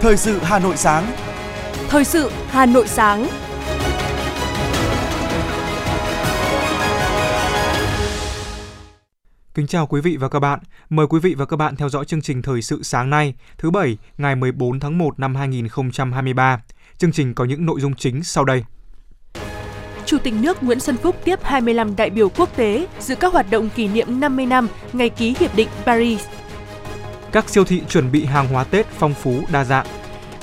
Thời sự Hà Nội sáng. Thời sự Hà Nội sáng. Kính chào quý vị và các bạn. Mời quý vị và các bạn theo dõi chương trình Thời sự sáng nay, thứ Bảy, ngày 14 tháng 1 năm 2023. Chương trình có những nội dung chính sau đây. Chủ tịch nước Nguyễn Xuân Phúc tiếp 25 đại biểu quốc tế dự các hoạt động kỷ niệm 50 năm ngày ký Hiệp định Paris. Các siêu thị chuẩn bị hàng hóa Tết phong phú đa dạng.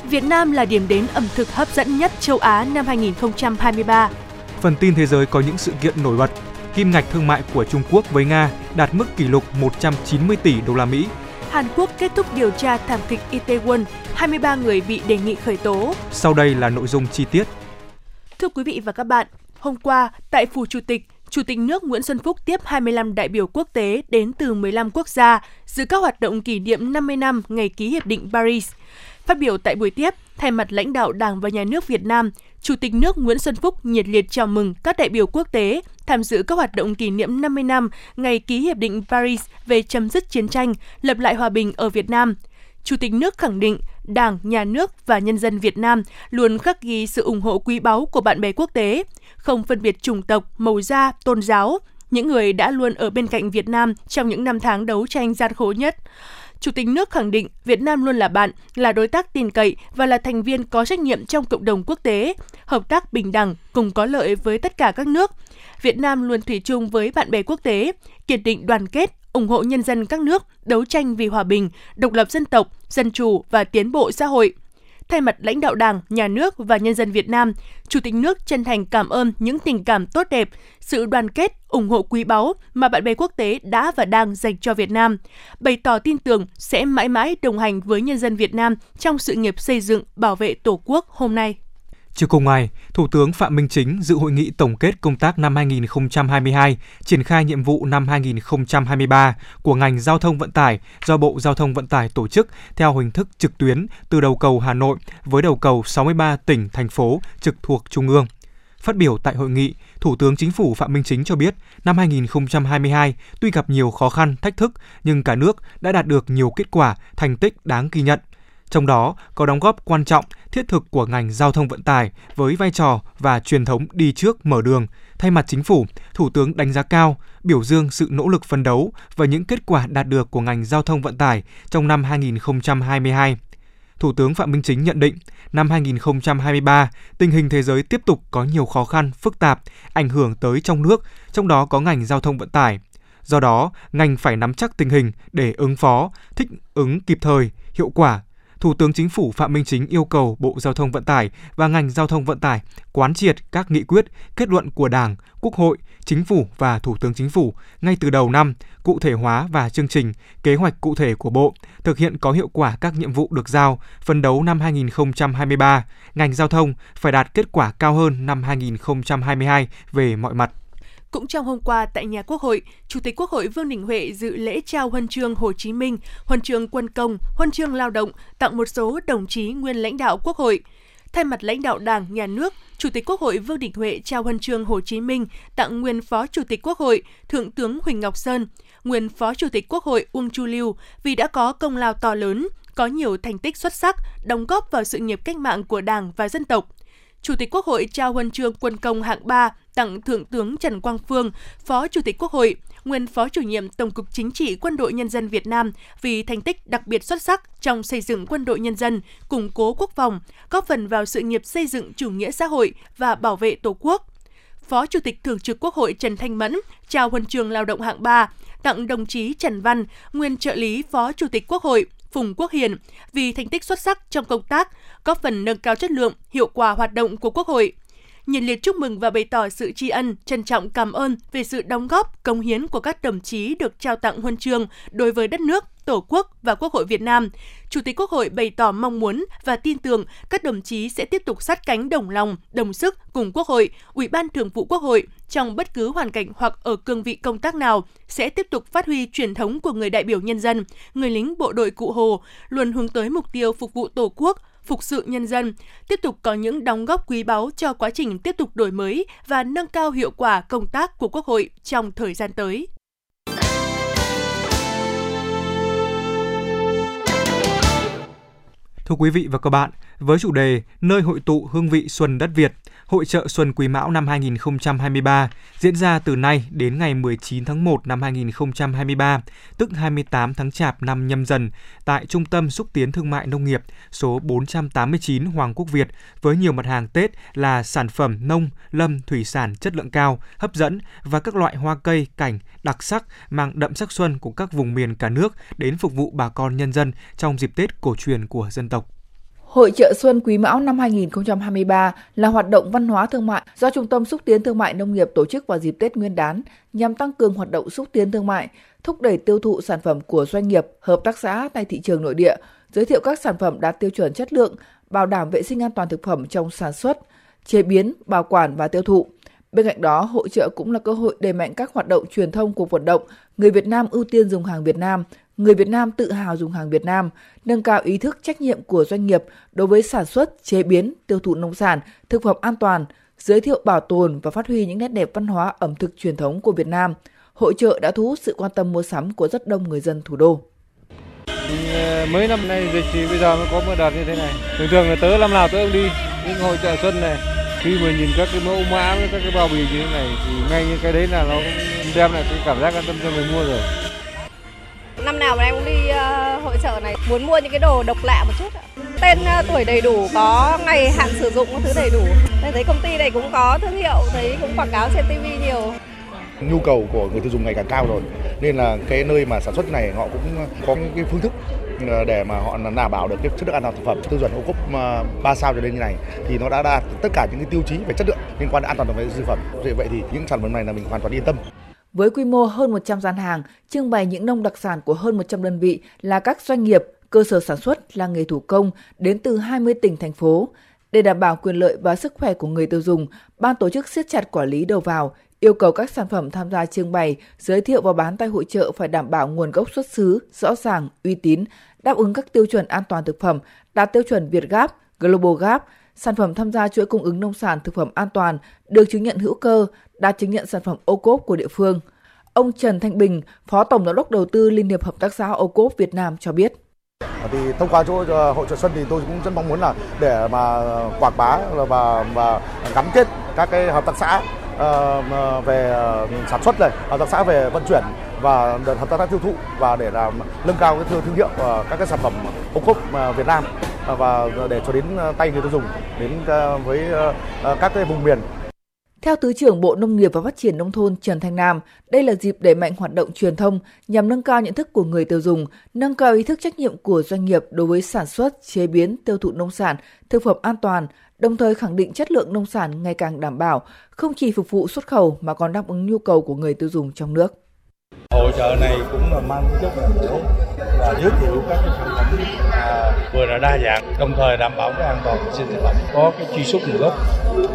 Việt Nam là điểm đến ẩm thực hấp dẫn nhất châu Á năm 2023. Phần tin thế giới có những sự kiện nổi bật. Kim ngạch thương mại của Trung Quốc với Nga đạt mức kỷ lục 190 tỷ đô la Mỹ. Hàn Quốc kết thúc điều tra thảm kịch Itaewon, 23 người bị đề nghị khởi tố. Sau đây là nội dung chi tiết. Thưa quý vị và các bạn, hôm qua tại Phủ Chủ tịch, Chủ tịch nước Nguyễn Xuân Phúc tiếp 25 đại biểu quốc tế đến từ 15 quốc gia dự các hoạt động kỷ niệm 50 năm ngày ký Hiệp định Paris. Phát biểu tại buổi tiếp, thay mặt lãnh đạo Đảng và Nhà nước Việt Nam, Chủ tịch nước Nguyễn Xuân Phúc nhiệt liệt chào mừng các đại biểu quốc tế tham dự các hoạt động kỷ niệm 50 năm ngày ký Hiệp định Paris về chấm dứt chiến tranh, lập lại hòa bình ở Việt Nam. Chủ tịch nước khẳng định Đảng, Nhà nước và nhân dân Việt Nam luôn khắc ghi sự ủng hộ quý báu của bạn bè quốc tế, không phân biệt chủng tộc, màu da, tôn giáo, những người đã luôn ở bên cạnh Việt Nam trong những năm tháng đấu tranh gian khổ nhất. Chủ tịch nước khẳng định Việt Nam luôn là bạn, là đối tác tin cậy và là thành viên có trách nhiệm trong cộng đồng quốc tế, hợp tác bình đẳng, cùng có lợi với tất cả các nước. Việt Nam luôn thủy chung với bạn bè quốc tế, kiên định đoàn kết, ủng hộ nhân dân các nước đấu tranh vì hòa bình, độc lập dân tộc, dân chủ và tiến bộ xã hội. Thay mặt lãnh đạo Đảng, Nhà nước và nhân dân Việt Nam, Chủ tịch nước chân thành cảm ơn những tình cảm tốt đẹp, sự đoàn kết, ủng hộ quý báu mà bạn bè quốc tế đã và đang dành cho Việt Nam, bày tỏ tin tưởng sẽ mãi mãi đồng hành với nhân dân Việt Nam trong sự nghiệp xây dựng, bảo vệ Tổ quốc hôm nay. Chiều cùng ngày, Thủ tướng Phạm Minh Chính dự hội nghị tổng kết công tác năm 2022, triển khai nhiệm vụ năm 2023 của ngành giao thông vận tải do Bộ Giao thông Vận tải tổ chức theo hình thức trực tuyến từ đầu cầu Hà Nội với đầu cầu 63 tỉnh, thành phố trực thuộc Trung ương. Phát biểu tại hội nghị, Thủ tướng Chính phủ Phạm Minh Chính cho biết, năm 2022 tuy gặp nhiều khó khăn, thách thức nhưng cả nước đã đạt được nhiều kết quả, thành tích đáng ghi nhận – trong đó có đóng góp quan trọng, thiết thực của ngành giao thông vận tải với vai trò và truyền thống đi trước mở đường. Thay mặt chính phủ, Thủ tướng đánh giá cao, biểu dương sự nỗ lực phấn đấu và những kết quả đạt được của ngành giao thông vận tải trong năm 2022. Thủ tướng Phạm Minh Chính nhận định, năm 2023, tình hình thế giới tiếp tục có nhiều khó khăn, phức tạp, ảnh hưởng tới trong nước, trong đó có ngành giao thông vận tải. Do đó, ngành phải nắm chắc tình hình để ứng phó, thích ứng kịp thời, hiệu quả Thủ tướng Chính phủ Phạm Minh Chính yêu cầu Bộ Giao thông Vận tải và ngành giao thông vận tải quán triệt các nghị quyết, kết luận của Đảng, Quốc hội, Chính phủ và Thủ tướng Chính phủ ngay từ đầu năm, cụ thể hóa và chương trình, kế hoạch cụ thể của Bộ, thực hiện có hiệu quả các nhiệm vụ được giao, phấn đấu năm 2023, ngành giao thông phải đạt kết quả cao hơn năm 2022 về mọi mặt. Cũng trong hôm qua tại nhà Quốc hội, Chủ tịch Quốc hội Vương Đình Huệ dự lễ trao huân chương Hồ Chí Minh, huân chương Quân công, huân chương Lao động tặng một số đồng chí nguyên lãnh đạo Quốc hội. Thay mặt lãnh đạo Đảng, Nhà nước, Chủ tịch Quốc hội Vương Đình Huệ trao huân chương Hồ Chí Minh tặng nguyên Phó Chủ tịch Quốc hội Thượng tướng Huỳnh Ngọc Sơn, nguyên Phó Chủ tịch Quốc hội Uông Chu Lưu vì đã có công lao to lớn, có nhiều thành tích xuất sắc, đóng góp vào sự nghiệp cách mạng của Đảng và dân tộc. Chủ tịch Quốc hội trao huân chương quân công hạng 3 tặng Thượng tướng Trần Quang Phương, Phó Chủ tịch Quốc hội, nguyên Phó chủ nhiệm Tổng cục Chính trị Quân đội Nhân dân Việt Nam vì thành tích đặc biệt xuất sắc trong xây dựng quân đội nhân dân, củng cố quốc phòng, góp phần vào sự nghiệp xây dựng chủ nghĩa xã hội và bảo vệ Tổ quốc. Phó Chủ tịch Thường trực Quốc hội Trần Thanh Mẫn trao huân trường lao động hạng 3 tặng đồng chí Trần Văn, nguyên trợ lý Phó Chủ tịch Quốc hội, Phùng Quốc Hiền vì thành tích xuất sắc trong công tác, góp phần nâng cao chất lượng, hiệu quả hoạt động của Quốc hội nhiệt liệt chúc mừng và bày tỏ sự tri ân, trân trọng cảm ơn về sự đóng góp, công hiến của các đồng chí được trao tặng huân chương đối với đất nước, Tổ quốc và Quốc hội Việt Nam. Chủ tịch Quốc hội bày tỏ mong muốn và tin tưởng các đồng chí sẽ tiếp tục sát cánh đồng lòng, đồng sức cùng Quốc hội, Ủy ban Thường vụ Quốc hội trong bất cứ hoàn cảnh hoặc ở cương vị công tác nào sẽ tiếp tục phát huy truyền thống của người đại biểu nhân dân, người lính bộ đội Cụ Hồ, luôn hướng tới mục tiêu phục vụ Tổ quốc, phục sự nhân dân, tiếp tục có những đóng góp quý báu cho quá trình tiếp tục đổi mới và nâng cao hiệu quả công tác của Quốc hội trong thời gian tới. Thưa quý vị và các bạn, với chủ đề Nơi hội tụ hương vị xuân đất Việt, Hội trợ Xuân Quý Mão năm 2023 diễn ra từ nay đến ngày 19 tháng 1 năm 2023, tức 28 tháng Chạp năm nhâm dần, tại Trung tâm Xúc tiến Thương mại Nông nghiệp số 489 Hoàng Quốc Việt với nhiều mặt hàng Tết là sản phẩm nông, lâm, thủy sản chất lượng cao, hấp dẫn và các loại hoa cây, cảnh đặc sắc mang đậm sắc xuân của các vùng miền cả nước đến phục vụ bà con nhân dân trong dịp Tết cổ truyền của dân tộc. Hội trợ Xuân Quý Mão năm 2023 là hoạt động văn hóa thương mại do Trung tâm Xúc tiến Thương mại Nông nghiệp tổ chức vào dịp Tết Nguyên đán nhằm tăng cường hoạt động xúc tiến thương mại, thúc đẩy tiêu thụ sản phẩm của doanh nghiệp, hợp tác xã tại thị trường nội địa, giới thiệu các sản phẩm đạt tiêu chuẩn chất lượng, bảo đảm vệ sinh an toàn thực phẩm trong sản xuất, chế biến, bảo quản và tiêu thụ. Bên cạnh đó, hội trợ cũng là cơ hội đẩy mạnh các hoạt động truyền thông cuộc vận động người Việt Nam ưu tiên dùng hàng Việt Nam, người Việt Nam tự hào dùng hàng Việt Nam, nâng cao ý thức trách nhiệm của doanh nghiệp đối với sản xuất, chế biến, tiêu thụ nông sản, thực phẩm an toàn, giới thiệu bảo tồn và phát huy những nét đẹp văn hóa ẩm thực truyền thống của Việt Nam. Hội trợ đã thu hút sự quan tâm mua sắm của rất đông người dân thủ đô. Ờ, mấy năm nay dịch thì bây giờ mới có một đợt như thế này. Thường thường là tớ năm nào tớ cũng đi những hội trợ xuân này. Khi mà nhìn các cái mẫu mã với các cái bao bì như thế này thì ngay như cái đấy là nó cũng đem lại cái cảm giác an tâm cho người mua rồi. Năm nào bọn em cũng đi uh, hội trợ này muốn mua những cái đồ độc lạ một chút. Tên uh, tuổi đầy đủ, có ngày hạn sử dụng có thứ đầy đủ. Nên thấy công ty này cũng có thương hiệu, thấy cũng quảng cáo trên tivi nhiều. Nhu cầu của người tiêu dùng ngày càng cao rồi, nên là cái nơi mà sản xuất này họ cũng có cái phương thức ờ, để mà họ đảm bảo được cái chất lượng an toàn thực phẩm tiêu chuẩn ô cốp 3 sao trở lên như này thì nó đã đạt tất cả những cái tiêu chí về chất lượng liên quan đến an toàn thực phẩm vì vậy thì những sản phẩm này là mình hoàn toàn yên tâm với quy mô hơn 100 gian hàng, trưng bày những nông đặc sản của hơn 100 đơn vị là các doanh nghiệp, cơ sở sản xuất, làng nghề thủ công đến từ 20 tỉnh, thành phố. Để đảm bảo quyền lợi và sức khỏe của người tiêu dùng, ban tổ chức siết chặt quản lý đầu vào, yêu cầu các sản phẩm tham gia trưng bày, giới thiệu và bán tại hội trợ phải đảm bảo nguồn gốc xuất xứ, rõ ràng, uy tín, đáp ứng các tiêu chuẩn an toàn thực phẩm, đạt tiêu chuẩn Việt Gap, Global Gap, sản phẩm tham gia chuỗi cung ứng nông sản thực phẩm an toàn, được chứng nhận hữu cơ, đạt chứng nhận sản phẩm ô cốp của địa phương. Ông Trần Thanh Bình, Phó Tổng Giám đốc Đầu tư Liên hiệp Hợp tác xã ô cốp Việt Nam cho biết. À, thì thông qua chỗ hội trợ xuân thì tôi cũng rất mong muốn là để mà quảng bá và và gắn kết các cái hợp tác xã ờ, về ờ, sản xuất này, hợp tác xã về vận chuyển và hợp tác xã tiêu thụ và để làm nâng cao cái thương, hiệu ờ, các cái sản phẩm ô cốp Việt Nam À, và để cho đến à, tay người tiêu dùng đến à, với các cái vùng miền theo Thứ trưởng Bộ Nông nghiệp và Phát triển Nông thôn Trần Thanh Nam, đây là dịp đẩy mạnh hoạt động truyền thông nhằm nâng cao nhận thức của người tiêu dùng, nâng cao ý thức trách nhiệm của doanh nghiệp đối với sản xuất, chế biến, tiêu thụ nông sản, thực phẩm an toàn, đồng thời khẳng định chất lượng nông sản ngày càng đảm bảo, không chỉ phục vụ xuất khẩu mà còn đáp ứng nhu cầu của người tiêu dùng trong nước. Hội trợ này cũng là mang chất là để là giới thiệu các cái sản phẩm à, vừa là đa dạng, đồng thời đảm bảo cái an toàn vệ sinh thực phẩm, có cái truy xuất nguồn gốc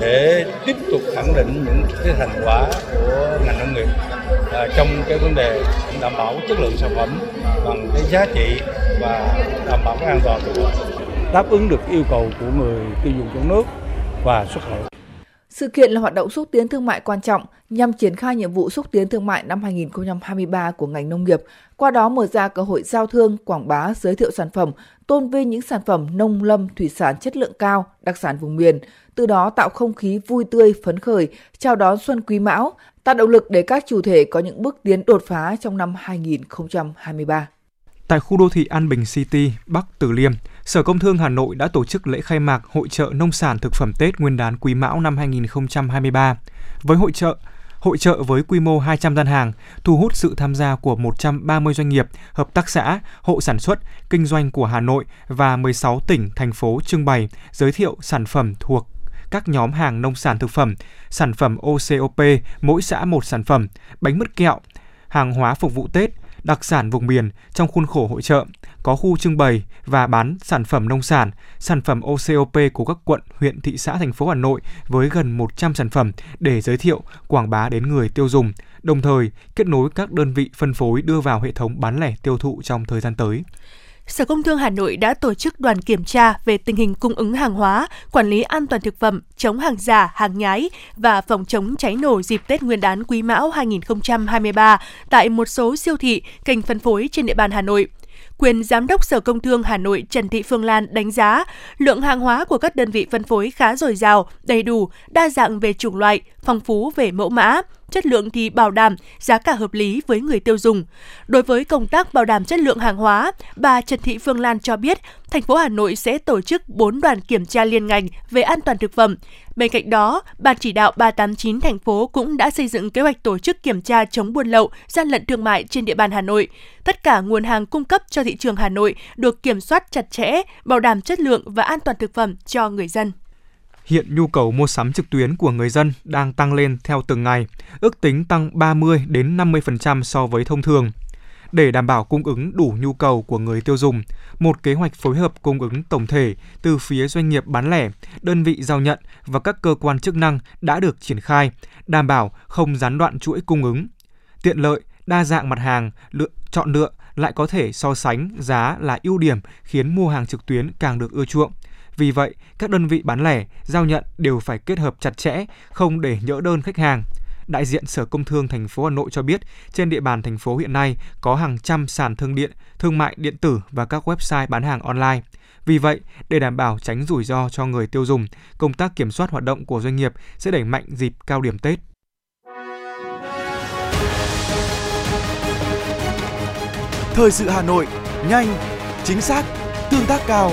để tiếp tục khẳng định những cái thành quả của ngành nông nghiệp à, trong cái vấn đề đảm bảo chất lượng sản phẩm bằng cái giá trị và đảm bảo cái an toàn thực phẩm đáp ứng được yêu cầu của người tiêu dùng trong nước và xuất khẩu. Sự kiện là hoạt động xúc tiến thương mại quan trọng nhằm triển khai nhiệm vụ xúc tiến thương mại năm 2023 của ngành nông nghiệp, qua đó mở ra cơ hội giao thương, quảng bá, giới thiệu sản phẩm, tôn vinh những sản phẩm nông lâm, thủy sản chất lượng cao, đặc sản vùng miền, từ đó tạo không khí vui tươi, phấn khởi, chào đón Xuân Quý Mão, tạo động lực để các chủ thể có những bước tiến đột phá trong năm 2023. Tại khu đô thị An Bình City, Bắc Từ Liêm, Sở Công Thương Hà Nội đã tổ chức lễ khai mạc Hội trợ Nông sản thực phẩm Tết Nguyên đán Quý Mão năm 2023. Với hội trợ, hội trợ với quy mô 200 gian hàng, thu hút sự tham gia của 130 doanh nghiệp, hợp tác xã, hộ sản xuất, kinh doanh của Hà Nội và 16 tỉnh, thành phố trưng bày, giới thiệu sản phẩm thuộc các nhóm hàng nông sản thực phẩm, sản phẩm OCOP, mỗi xã một sản phẩm, bánh mứt kẹo, hàng hóa phục vụ Tết, đặc sản vùng miền trong khuôn khổ hội trợ, có khu trưng bày và bán sản phẩm nông sản, sản phẩm OCOP của các quận, huyện, thị xã, thành phố Hà Nội với gần 100 sản phẩm để giới thiệu, quảng bá đến người tiêu dùng, đồng thời kết nối các đơn vị phân phối đưa vào hệ thống bán lẻ tiêu thụ trong thời gian tới. Sở Công Thương Hà Nội đã tổ chức đoàn kiểm tra về tình hình cung ứng hàng hóa, quản lý an toàn thực phẩm, chống hàng giả, hàng nhái và phòng chống cháy nổ dịp Tết Nguyên đán Quý Mão 2023 tại một số siêu thị, kênh phân phối trên địa bàn Hà Nội. quyền Giám đốc Sở Công Thương Hà Nội Trần Thị Phương Lan đánh giá lượng hàng hóa của các đơn vị phân phối khá dồi dào, đầy đủ, đa dạng về chủng loại, phong phú về mẫu mã, chất lượng thì bảo đảm, giá cả hợp lý với người tiêu dùng. Đối với công tác bảo đảm chất lượng hàng hóa, bà Trần Thị Phương Lan cho biết, thành phố Hà Nội sẽ tổ chức 4 đoàn kiểm tra liên ngành về an toàn thực phẩm. Bên cạnh đó, Ban chỉ đạo 389 thành phố cũng đã xây dựng kế hoạch tổ chức kiểm tra chống buôn lậu, gian lận thương mại trên địa bàn Hà Nội. Tất cả nguồn hàng cung cấp cho thị trường Hà Nội được kiểm soát chặt chẽ, bảo đảm chất lượng và an toàn thực phẩm cho người dân. Hiện nhu cầu mua sắm trực tuyến của người dân đang tăng lên theo từng ngày, ước tính tăng 30 đến 50% so với thông thường. Để đảm bảo cung ứng đủ nhu cầu của người tiêu dùng, một kế hoạch phối hợp cung ứng tổng thể từ phía doanh nghiệp bán lẻ, đơn vị giao nhận và các cơ quan chức năng đã được triển khai, đảm bảo không gián đoạn chuỗi cung ứng. Tiện lợi, đa dạng mặt hàng, lựa, chọn lựa lại có thể so sánh giá là ưu điểm khiến mua hàng trực tuyến càng được ưa chuộng. Vì vậy, các đơn vị bán lẻ, giao nhận đều phải kết hợp chặt chẽ, không để nhỡ đơn khách hàng. Đại diện Sở Công Thương thành phố Hà Nội cho biết, trên địa bàn thành phố hiện nay có hàng trăm sàn thương điện, thương mại điện tử và các website bán hàng online. Vì vậy, để đảm bảo tránh rủi ro cho người tiêu dùng, công tác kiểm soát hoạt động của doanh nghiệp sẽ đẩy mạnh dịp cao điểm Tết. Thời sự Hà Nội, nhanh, chính xác, tương tác cao.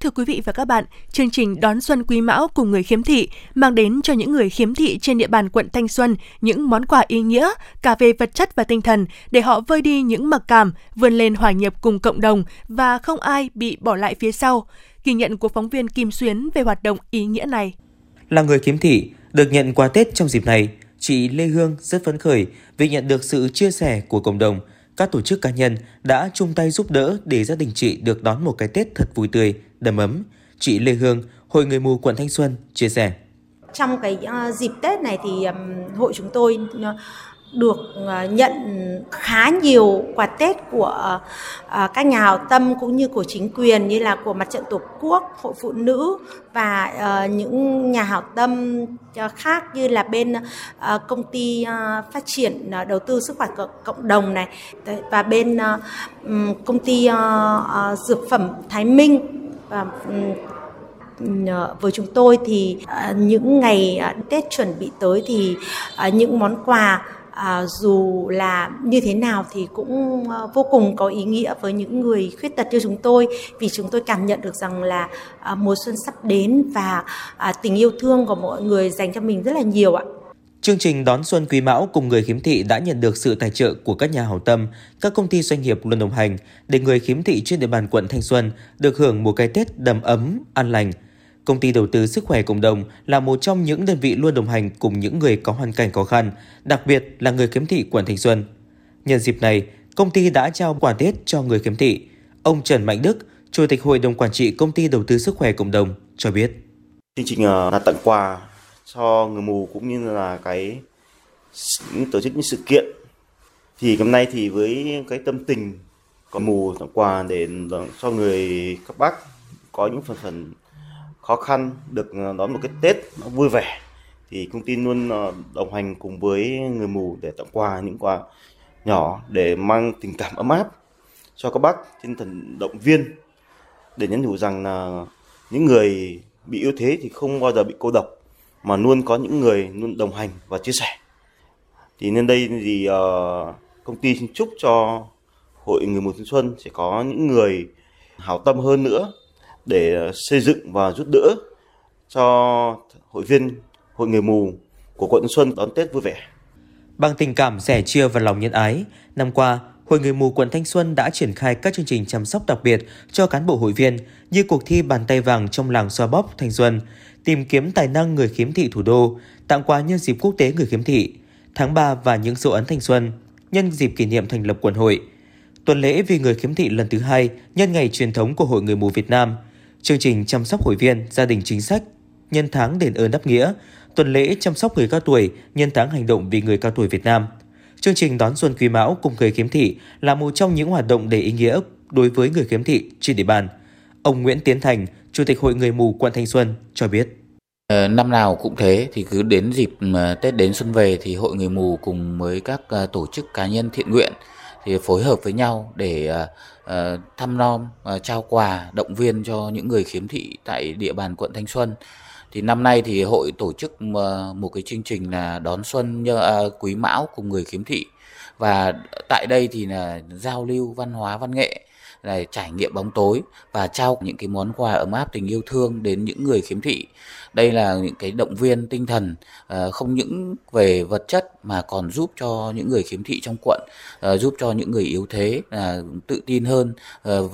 Thưa quý vị và các bạn, chương trình Đón Xuân Quý Mão cùng người khiếm thị mang đến cho những người khiếm thị trên địa bàn quận Thanh Xuân những món quà ý nghĩa cả về vật chất và tinh thần để họ vơi đi những mặc cảm, vươn lên hòa nhập cùng cộng đồng và không ai bị bỏ lại phía sau. Ghi nhận của phóng viên Kim Xuyến về hoạt động ý nghĩa này. Là người khiếm thị, được nhận quà Tết trong dịp này, chị Lê Hương rất phấn khởi vì nhận được sự chia sẻ của cộng đồng. Các tổ chức cá nhân đã chung tay giúp đỡ để gia đình chị được đón một cái Tết thật vui tươi, đầm ấm. Chị Lê Hương, Hội Người Mù quận Thanh Xuân chia sẻ. Trong cái uh, dịp Tết này thì um, hội chúng tôi uh, được uh, nhận khá nhiều quà Tết của uh, các nhà hảo tâm cũng như của chính quyền như là của mặt trận tổ quốc, hội phụ nữ và uh, những nhà hảo tâm uh, khác như là bên uh, công ty uh, phát triển uh, đầu tư sức khỏe cộng đồng này và bên uh, công ty uh, uh, dược phẩm Thái Minh và ừ, với chúng tôi thì à, những ngày à, Tết chuẩn bị tới thì à, những món quà à, dù là như thế nào thì cũng vô cùng có ý nghĩa với những người khuyết tật như chúng tôi vì chúng tôi cảm nhận được rằng là à, mùa xuân sắp đến và à, tình yêu thương của mọi người dành cho mình rất là nhiều ạ. Chương trình đón xuân quý mão cùng người khiếm thị đã nhận được sự tài trợ của các nhà hảo tâm, các công ty doanh nghiệp luôn đồng hành để người khiếm thị trên địa bàn quận Thanh Xuân được hưởng một cái Tết đầm ấm, an lành. Công ty đầu tư sức khỏe cộng đồng là một trong những đơn vị luôn đồng hành cùng những người có hoàn cảnh khó khăn, đặc biệt là người khiếm thị quận Thanh Xuân. Nhân dịp này, công ty đã trao quà Tết cho người khiếm thị. Ông Trần Mạnh Đức, Chủ tịch Hội đồng Quản trị Công ty Đầu tư Sức khỏe Cộng đồng cho biết. Chương trình ờ, là tặng quà cho người mù cũng như là cái những tổ chức những sự kiện. Thì hôm nay thì với cái tâm tình có mù tặng quà để cho người các bác có những phần phần khó khăn, được ờ, đón một cái Tết nó vui vẻ, thì công ty luôn ờ, đồng hành cùng với người mù để tặng quà những quà nhỏ để mang tình cảm ấm áp cho các bác tinh thần động viên, để nhắn nhủ rằng là những người bị yếu thế thì không bao giờ bị cô độc mà luôn có những người luôn đồng hành và chia sẻ thì nên đây thì uh, công ty xin chúc cho hội người mù thanh xuân sẽ có những người hảo tâm hơn nữa để xây dựng và giúp đỡ cho hội viên hội người mù của quận Xuân đón Tết vui vẻ. Bằng tình cảm sẻ chia và lòng nhân ái, năm qua, Hội Người Mù quận Thanh Xuân đã triển khai các chương trình chăm sóc đặc biệt cho cán bộ hội viên như cuộc thi bàn tay vàng trong làng xoa bóp Thanh Xuân, tìm kiếm tài năng người khiếm thị thủ đô, tặng quà nhân dịp quốc tế người khiếm thị, tháng 3 và những dấu ấn thanh xuân, nhân dịp kỷ niệm thành lập quận hội. Tuần lễ vì người khiếm thị lần thứ hai nhân ngày truyền thống của Hội Người mù Việt Nam, chương trình chăm sóc hội viên, gia đình chính sách, nhân tháng đền ơn đáp nghĩa, tuần lễ chăm sóc người cao tuổi nhân tháng hành động vì người cao tuổi Việt Nam. Chương trình đón xuân Quý Mão cùng người khiếm thị là một trong những hoạt động đầy ý nghĩa đối với người khiếm thị trên địa bàn. Ông Nguyễn Tiến Thành, Chủ tịch Hội Người mù quận Thanh Xuân cho biết. Ờ, năm nào cũng thế thì cứ đến dịp ờ, Tết đến xuân về thì Hội Người mù cùng với các ờ, tổ chức cá nhân thiện nguyện thì phối hợp với nhau để thăm nom, trao quà, động viên cho những người khiếm thị tại địa bàn quận Thanh Xuân. Thì năm nay thì hội tổ chức một cái chương trình là đón xuân quý mão cùng người khiếm thị và tại đây thì là giao lưu văn hóa văn nghệ là trải nghiệm bóng tối và trao những cái món quà ấm áp tình yêu thương đến những người khiếm thị. Đây là những cái động viên tinh thần ờ, không những về vật chất mà còn giúp cho những người khiếm thị trong quận ờ, giúp cho những người yếu thế ờ, tự tin hơn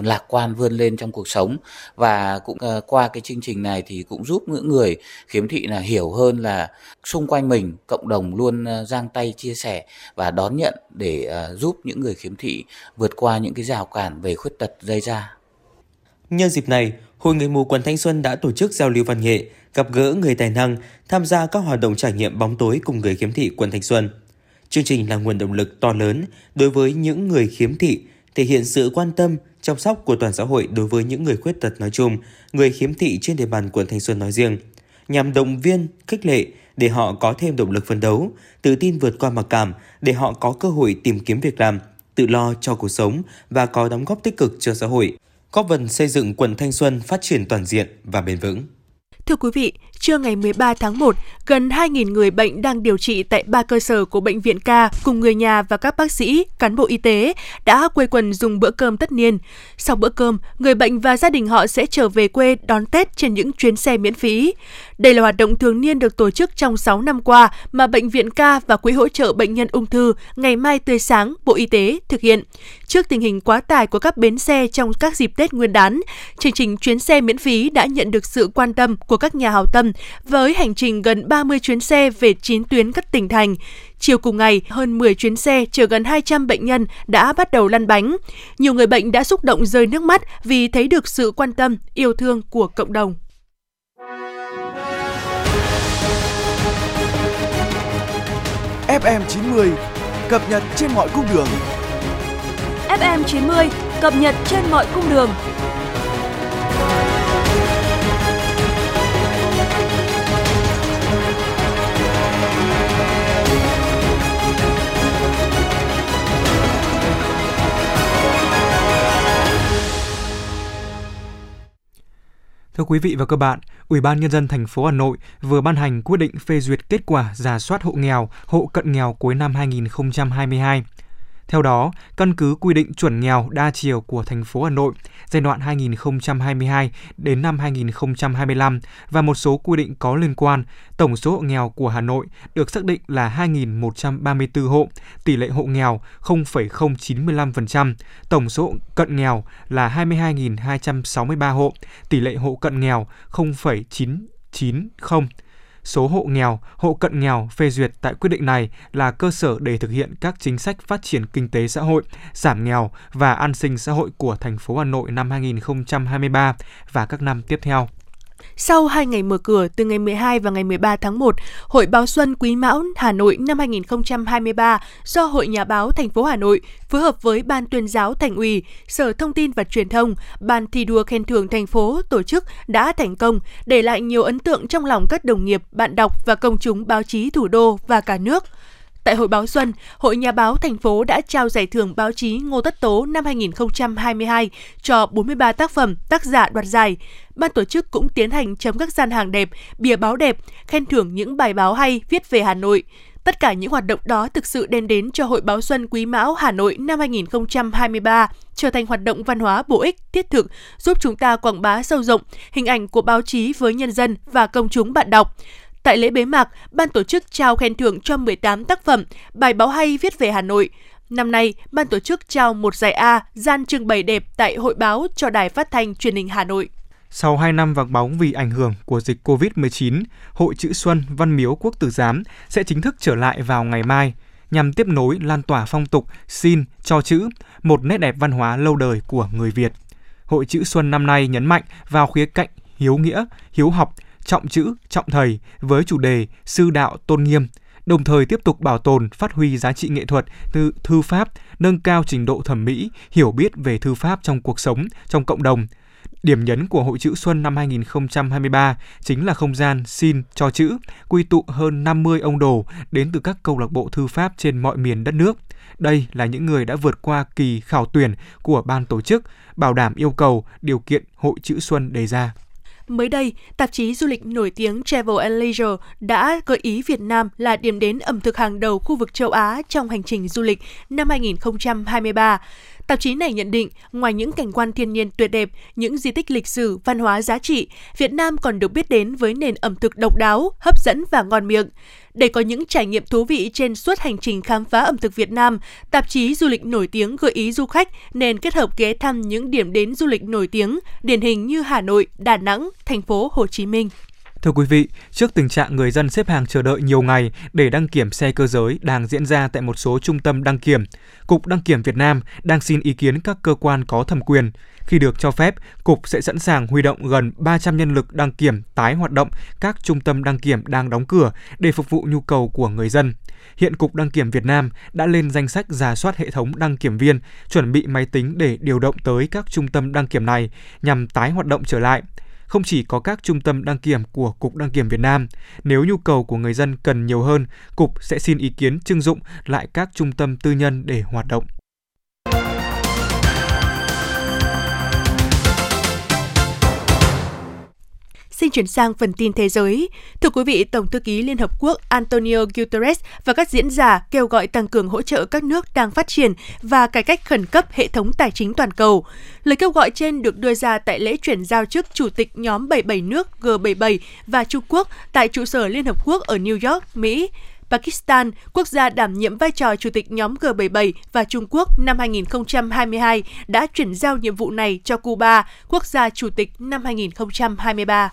lạc quan vươn lên trong cuộc sống. Và cũng qua cái chương trình này thì cũng giúp những người khiếm thị là hiểu hơn là xung quanh mình, cộng đồng luôn giang tay chia sẻ và đón nhận để giúp những người khiếm thị vượt qua những cái rào cản về khuyết tật gây ra. Nhân dịp này, Hội Người mù quận Thanh Xuân đã tổ chức giao lưu văn nghệ, gặp gỡ người tài năng, tham gia các hoạt động trải nghiệm bóng tối cùng người khiếm thị quận Thanh Xuân. Chương trình là nguồn động lực to lớn đối với những người khiếm thị, thể hiện sự quan tâm, chăm sóc của toàn xã hội đối với những người khuyết tật nói chung, người khiếm thị trên địa bàn quận Thanh Xuân nói riêng, nhằm động viên, khích lệ để họ có thêm động lực phấn đấu, tự tin vượt qua mặc cảm để họ có cơ hội tìm kiếm việc làm, tự lo cho cuộc sống và có đóng góp tích cực cho xã hội, góp phần xây dựng quận Thanh Xuân phát triển toàn diện và bền vững. Thưa quý vị, trưa ngày 13 tháng 1, gần 2.000 người bệnh đang điều trị tại ba cơ sở của Bệnh viện Ca cùng người nhà và các bác sĩ, cán bộ y tế đã quây quần dùng bữa cơm tất niên. Sau bữa cơm, người bệnh và gia đình họ sẽ trở về quê đón Tết trên những chuyến xe miễn phí. Đây là hoạt động thường niên được tổ chức trong 6 năm qua mà Bệnh viện Ca và Quỹ hỗ trợ bệnh nhân ung thư Ngày mai tươi sáng Bộ Y tế thực hiện. Trước tình hình quá tải của các bến xe trong các dịp Tết Nguyên đán, chương trình chuyến xe miễn phí đã nhận được sự quan tâm của các nhà hảo tâm với hành trình gần 30 chuyến xe về 9 tuyến các tỉnh thành. Chiều cùng ngày, hơn 10 chuyến xe chở gần 200 bệnh nhân đã bắt đầu lăn bánh. Nhiều người bệnh đã xúc động rơi nước mắt vì thấy được sự quan tâm, yêu thương của cộng đồng. FM 90 cập nhật trên mọi cung đường. FM 90 cập nhật trên mọi cung đường. Thưa quý vị và các bạn, Ủy ban nhân dân thành phố Hà Nội vừa ban hành quyết định phê duyệt kết quả giả soát hộ nghèo, hộ cận nghèo cuối năm 2022. Theo đó, căn cứ quy định chuẩn nghèo đa chiều của thành phố Hà Nội giai đoạn 2022 đến năm 2025 và một số quy định có liên quan, tổng số hộ nghèo của Hà Nội được xác định là 2.134 hộ, tỷ lệ hộ nghèo 0,095%, tổng số cận nghèo là 22.263 hộ, tỷ lệ hộ cận nghèo 0,990 số hộ nghèo, hộ cận nghèo phê duyệt tại quyết định này là cơ sở để thực hiện các chính sách phát triển kinh tế xã hội, giảm nghèo và an sinh xã hội của thành phố Hà Nội năm 2023 và các năm tiếp theo. Sau 2 ngày mở cửa từ ngày 12 và ngày 13 tháng 1, Hội báo Xuân Quý Mão Hà Nội năm 2023 do Hội Nhà báo thành phố Hà Nội phối hợp với Ban tuyên giáo Thành ủy, Sở Thông tin và Truyền thông, Ban thi đua khen thưởng thành phố tổ chức đã thành công, để lại nhiều ấn tượng trong lòng các đồng nghiệp, bạn đọc và công chúng báo chí thủ đô và cả nước. Tại Hội báo Xuân, Hội Nhà báo thành phố đã trao giải thưởng báo chí Ngô Tất Tố năm 2022 cho 43 tác phẩm tác giả đoạt giải. Ban tổ chức cũng tiến hành chấm các gian hàng đẹp, bìa báo đẹp, khen thưởng những bài báo hay viết về Hà Nội. Tất cả những hoạt động đó thực sự đem đến cho Hội báo Xuân Quý Mão Hà Nội năm 2023 trở thành hoạt động văn hóa bổ ích, thiết thực, giúp chúng ta quảng bá sâu rộng hình ảnh của báo chí với nhân dân và công chúng bạn đọc. Tại lễ bế mạc, ban tổ chức trao khen thưởng cho 18 tác phẩm, bài báo hay viết về Hà Nội. Năm nay, ban tổ chức trao một giải A gian trưng bày đẹp tại hội báo cho Đài Phát thanh Truyền hình Hà Nội. Sau 2 năm vắng bóng vì ảnh hưởng của dịch COVID-19, Hội Chữ Xuân Văn Miếu Quốc Tử Giám sẽ chính thức trở lại vào ngày mai nhằm tiếp nối lan tỏa phong tục xin cho chữ, một nét đẹp văn hóa lâu đời của người Việt. Hội Chữ Xuân năm nay nhấn mạnh vào khía cạnh hiếu nghĩa, hiếu học, trọng chữ, trọng thầy với chủ đề Sư đạo tôn nghiêm, đồng thời tiếp tục bảo tồn, phát huy giá trị nghệ thuật từ thư pháp, nâng cao trình độ thẩm mỹ, hiểu biết về thư pháp trong cuộc sống, trong cộng đồng. Điểm nhấn của Hội chữ Xuân năm 2023 chính là không gian xin cho chữ, quy tụ hơn 50 ông đồ đến từ các câu lạc bộ thư pháp trên mọi miền đất nước. Đây là những người đã vượt qua kỳ khảo tuyển của ban tổ chức, bảo đảm yêu cầu, điều kiện Hội chữ Xuân đề ra. Mới đây, tạp chí du lịch nổi tiếng Travel and Leisure đã gợi ý Việt Nam là điểm đến ẩm thực hàng đầu khu vực châu Á trong hành trình du lịch năm 2023. Tạp chí này nhận định, ngoài những cảnh quan thiên nhiên tuyệt đẹp, những di tích lịch sử, văn hóa giá trị, Việt Nam còn được biết đến với nền ẩm thực độc đáo, hấp dẫn và ngon miệng. Để có những trải nghiệm thú vị trên suốt hành trình khám phá ẩm thực Việt Nam, tạp chí du lịch nổi tiếng gợi ý du khách nên kết hợp ghé thăm những điểm đến du lịch nổi tiếng, điển hình như Hà Nội, Đà Nẵng, thành phố Hồ Chí Minh. Thưa quý vị, trước tình trạng người dân xếp hàng chờ đợi nhiều ngày để đăng kiểm xe cơ giới đang diễn ra tại một số trung tâm đăng kiểm, Cục Đăng kiểm Việt Nam đang xin ý kiến các cơ quan có thẩm quyền. Khi được cho phép, Cục sẽ sẵn sàng huy động gần 300 nhân lực đăng kiểm tái hoạt động các trung tâm đăng kiểm đang đóng cửa để phục vụ nhu cầu của người dân. Hiện Cục Đăng kiểm Việt Nam đã lên danh sách giả soát hệ thống đăng kiểm viên, chuẩn bị máy tính để điều động tới các trung tâm đăng kiểm này nhằm tái hoạt động trở lại không chỉ có các trung tâm đăng kiểm của Cục Đăng kiểm Việt Nam. Nếu nhu cầu của người dân cần nhiều hơn, Cục sẽ xin ý kiến trưng dụng lại các trung tâm tư nhân để hoạt động. Xin chuyển sang phần tin thế giới. Thưa quý vị, Tổng thư ký Liên Hợp Quốc Antonio Guterres và các diễn giả kêu gọi tăng cường hỗ trợ các nước đang phát triển và cải cách khẩn cấp hệ thống tài chính toàn cầu. Lời kêu gọi trên được đưa ra tại lễ chuyển giao chức Chủ tịch nhóm 77 nước G77 và Trung Quốc tại trụ sở Liên Hợp Quốc ở New York, Mỹ. Pakistan, quốc gia đảm nhiệm vai trò chủ tịch nhóm G77 và Trung Quốc năm 2022 đã chuyển giao nhiệm vụ này cho Cuba, quốc gia chủ tịch năm 2023.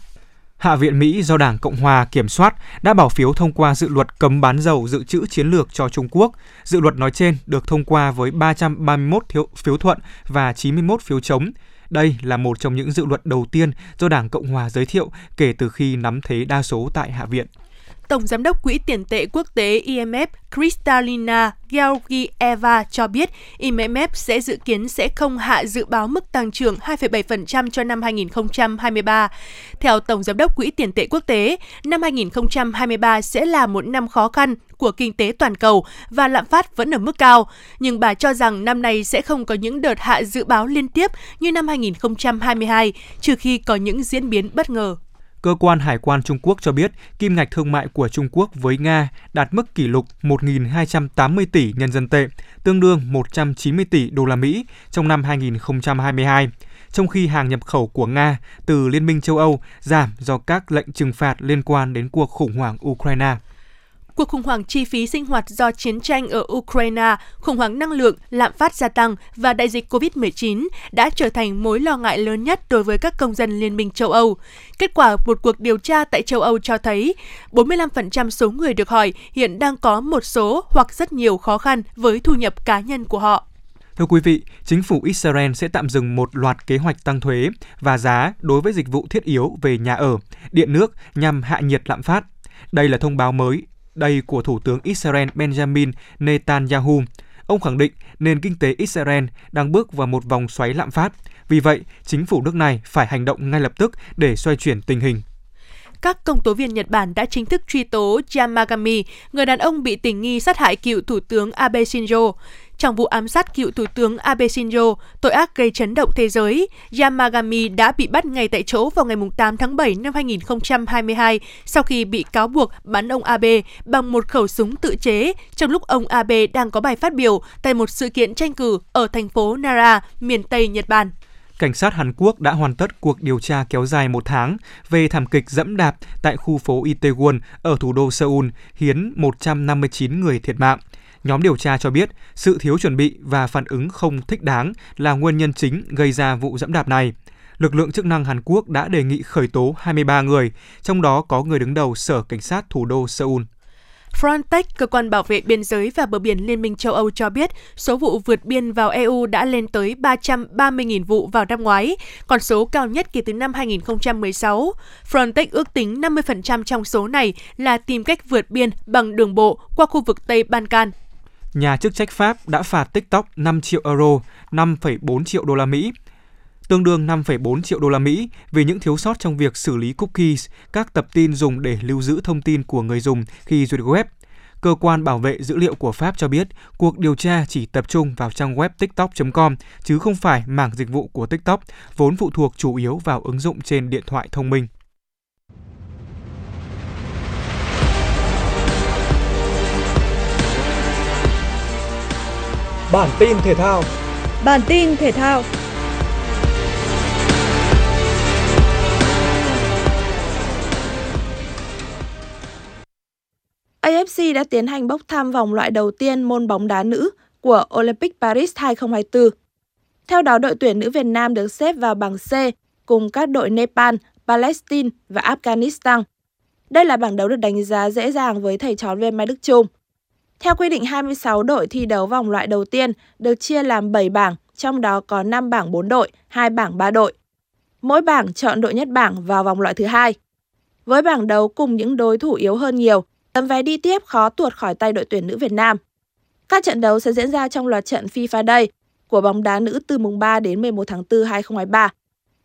Hạ viện Mỹ do Đảng Cộng hòa kiểm soát đã bỏ phiếu thông qua dự luật cấm bán dầu dự trữ chiến lược cho Trung Quốc. Dự luật nói trên được thông qua với 331 phiếu thuận và 91 phiếu chống. Đây là một trong những dự luật đầu tiên do Đảng Cộng hòa giới thiệu kể từ khi nắm thế đa số tại Hạ viện. Tổng Giám đốc Quỹ tiền tệ quốc tế IMF Kristalina Georgieva cho biết IMF sẽ dự kiến sẽ không hạ dự báo mức tăng trưởng 2,7% cho năm 2023. Theo Tổng Giám đốc Quỹ tiền tệ quốc tế, năm 2023 sẽ là một năm khó khăn của kinh tế toàn cầu và lạm phát vẫn ở mức cao, nhưng bà cho rằng năm nay sẽ không có những đợt hạ dự báo liên tiếp như năm 2022, trừ khi có những diễn biến bất ngờ. Cơ quan Hải quan Trung Quốc cho biết kim ngạch thương mại của Trung Quốc với Nga đạt mức kỷ lục 1.280 tỷ nhân dân tệ, tương đương 190 tỷ đô la Mỹ trong năm 2022 trong khi hàng nhập khẩu của Nga từ Liên minh châu Âu giảm do các lệnh trừng phạt liên quan đến cuộc khủng hoảng Ukraine. Cuộc khủng hoảng chi phí sinh hoạt do chiến tranh ở Ukraine, khủng hoảng năng lượng, lạm phát gia tăng và đại dịch COVID-19 đã trở thành mối lo ngại lớn nhất đối với các công dân Liên minh châu Âu. Kết quả một cuộc điều tra tại châu Âu cho thấy 45% số người được hỏi hiện đang có một số hoặc rất nhiều khó khăn với thu nhập cá nhân của họ. Thưa quý vị, chính phủ Israel sẽ tạm dừng một loạt kế hoạch tăng thuế và giá đối với dịch vụ thiết yếu về nhà ở, điện nước nhằm hạ nhiệt lạm phát. Đây là thông báo mới đây của Thủ tướng Israel Benjamin Netanyahu. Ông khẳng định nền kinh tế Israel đang bước vào một vòng xoáy lạm phát. Vì vậy, chính phủ nước này phải hành động ngay lập tức để xoay chuyển tình hình các công tố viên Nhật Bản đã chính thức truy tố Yamagami, người đàn ông bị tình nghi sát hại cựu Thủ tướng Abe Shinzo. Trong vụ ám sát cựu Thủ tướng Abe Shinzo, tội ác gây chấn động thế giới, Yamagami đã bị bắt ngay tại chỗ vào ngày 8 tháng 7 năm 2022 sau khi bị cáo buộc bắn ông Abe bằng một khẩu súng tự chế trong lúc ông Abe đang có bài phát biểu tại một sự kiện tranh cử ở thành phố Nara, miền Tây Nhật Bản cảnh sát Hàn Quốc đã hoàn tất cuộc điều tra kéo dài một tháng về thảm kịch dẫm đạp tại khu phố Itaewon ở thủ đô Seoul, khiến 159 người thiệt mạng. Nhóm điều tra cho biết sự thiếu chuẩn bị và phản ứng không thích đáng là nguyên nhân chính gây ra vụ dẫm đạp này. Lực lượng chức năng Hàn Quốc đã đề nghị khởi tố 23 người, trong đó có người đứng đầu Sở Cảnh sát thủ đô Seoul. Frontex, cơ quan bảo vệ biên giới và bờ biển Liên minh châu Âu cho biết số vụ vượt biên vào EU đã lên tới 330.000 vụ vào năm ngoái, con số cao nhất kể từ năm 2016. Frontex ước tính 50% trong số này là tìm cách vượt biên bằng đường bộ qua khu vực Tây Ban Nhà chức trách Pháp đã phạt TikTok 5 triệu euro, 5,4 triệu đô la Mỹ tương đương 5,4 triệu đô la Mỹ vì những thiếu sót trong việc xử lý cookies, các tập tin dùng để lưu giữ thông tin của người dùng khi duyệt web. Cơ quan bảo vệ dữ liệu của Pháp cho biết cuộc điều tra chỉ tập trung vào trang web tiktok.com chứ không phải mảng dịch vụ của TikTok, vốn phụ thuộc chủ yếu vào ứng dụng trên điện thoại thông minh. Bản tin thể thao Bản tin thể thao AFC đã tiến hành bốc thăm vòng loại đầu tiên môn bóng đá nữ của Olympic Paris 2024. Theo đó, đội tuyển nữ Việt Nam được xếp vào bảng C cùng các đội Nepal, Palestine và Afghanistan. Đây là bảng đấu được đánh giá dễ dàng với thầy trò viên Mai Đức Trung. Theo quy định 26 đội thi đấu vòng loại đầu tiên được chia làm 7 bảng, trong đó có 5 bảng 4 đội, 2 bảng 3 đội. Mỗi bảng chọn đội nhất bảng vào vòng loại thứ hai. Với bảng đấu cùng những đối thủ yếu hơn nhiều, Tấm vé đi tiếp khó tuột khỏi tay đội tuyển nữ Việt Nam. Các trận đấu sẽ diễn ra trong loạt trận FIFA Day của bóng đá nữ từ mùng 3 đến 11 tháng 4 2023.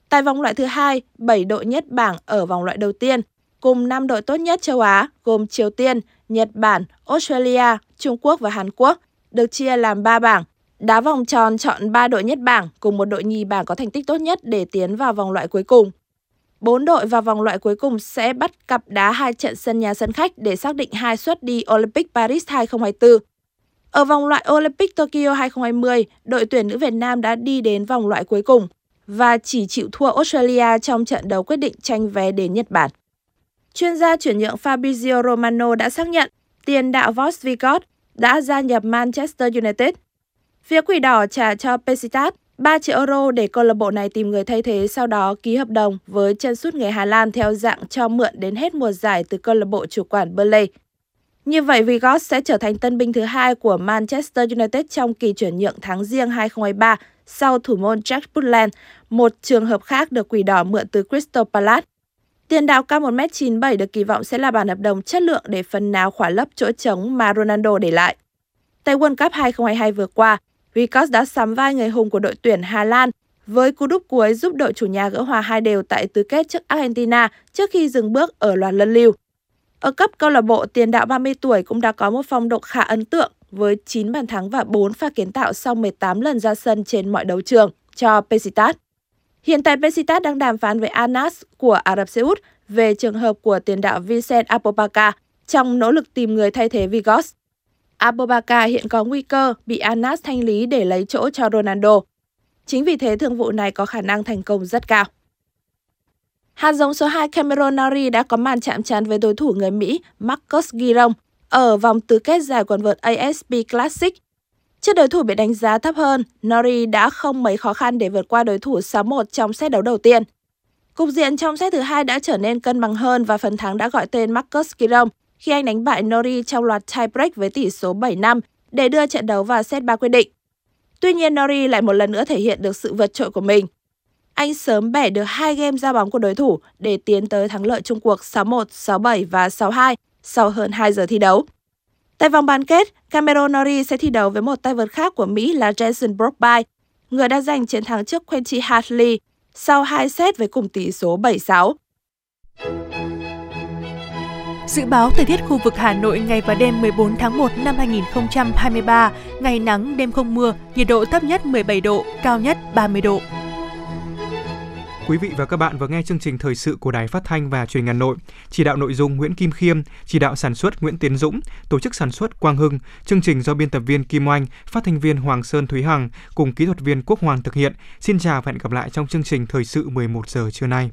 Tại vòng loại thứ hai, 7 đội nhất bảng ở vòng loại đầu tiên cùng 5 đội tốt nhất châu Á gồm Triều Tiên, Nhật Bản, Australia, Trung Quốc và Hàn Quốc được chia làm 3 bảng. Đá vòng tròn chọn 3 đội nhất bảng cùng một đội nhì bảng có thành tích tốt nhất để tiến vào vòng loại cuối cùng. Bốn đội vào vòng loại cuối cùng sẽ bắt cặp đá hai trận sân nhà sân khách để xác định hai suất đi Olympic Paris 2024. Ở vòng loại Olympic Tokyo 2020, đội tuyển nữ Việt Nam đã đi đến vòng loại cuối cùng và chỉ chịu thua Australia trong trận đấu quyết định tranh vé đến Nhật Bản. Chuyên gia chuyển nhượng Fabrizio Romano đã xác nhận tiền đạo Vos đã gia nhập Manchester United. Phía Quỷ Đỏ trả cho Pesitat 3 triệu euro để câu lạc bộ này tìm người thay thế sau đó ký hợp đồng với chân sút người Hà Lan theo dạng cho mượn đến hết mùa giải từ câu lạc bộ chủ quản Burnley. Như vậy, Vigos sẽ trở thành tân binh thứ hai của Manchester United trong kỳ chuyển nhượng tháng riêng 2023 sau thủ môn Jack Butland, một trường hợp khác được quỷ đỏ mượn từ Crystal Palace. Tiền đạo cao 1m97 được kỳ vọng sẽ là bản hợp đồng chất lượng để phần nào khỏa lấp chỗ trống mà Ronaldo để lại. Tại World Cup 2022 vừa qua, Ricos đã sắm vai người hùng của đội tuyển Hà Lan với cú đúp cuối giúp đội chủ nhà gỡ hòa hai đều tại tứ kết trước Argentina trước khi dừng bước ở loạt luân lưu. Ở cấp câu lạc bộ, tiền đạo 30 tuổi cũng đã có một phong độ khá ấn tượng với 9 bàn thắng và 4 pha kiến tạo sau 18 lần ra sân trên mọi đấu trường cho Besiktas. Hiện tại Besiktas đang đàm phán với Anas của Ả Rập Xê Út về trường hợp của tiền đạo Vincent Apopaca trong nỗ lực tìm người thay thế Vigos. Apopaca hiện có nguy cơ bị Anas thanh lý để lấy chỗ cho Ronaldo. Chính vì thế thương vụ này có khả năng thành công rất cao. Hạt giống số 2 Cameron Nari đã có màn chạm trán với đối thủ người Mỹ Marcus Giron ở vòng tứ kết giải quần vợt ASP Classic. Trước đối thủ bị đánh giá thấp hơn, Nori đã không mấy khó khăn để vượt qua đối thủ 6-1 trong set đấu đầu tiên. Cục diện trong set thứ hai đã trở nên cân bằng hơn và phần thắng đã gọi tên Marcus Kirong khi anh đánh bại Nori trong loạt tiebreak với tỷ số 7-5 để đưa trận đấu vào set 3 quyết định. Tuy nhiên, Nori lại một lần nữa thể hiện được sự vượt trội của mình. Anh sớm bẻ được hai game ra bóng của đối thủ để tiến tới thắng lợi chung cuộc 6-1, 6-7 và 6-2 sau hơn 2 giờ thi đấu. Tại vòng bán kết, Cameron Norrie sẽ thi đấu với một tay vợt khác của Mỹ là Jason Brockby, người đã giành chiến thắng trước Quentin Hartley sau 2 set với cùng tỷ số 7-6. Dự báo thời tiết khu vực Hà Nội ngày và đêm 14 tháng 1 năm 2023, ngày nắng, đêm không mưa, nhiệt độ thấp nhất 17 độ, cao nhất 30 độ. Quý vị và các bạn vừa nghe chương trình thời sự của Đài Phát thanh và Truyền hình Hà Nội. Chỉ đạo nội dung Nguyễn Kim Khiêm, chỉ đạo sản xuất Nguyễn Tiến Dũng, tổ chức sản xuất Quang Hưng, chương trình do biên tập viên Kim Oanh, phát thanh viên Hoàng Sơn Thúy Hằng cùng kỹ thuật viên Quốc Hoàng thực hiện. Xin chào và hẹn gặp lại trong chương trình thời sự 11 giờ trưa nay.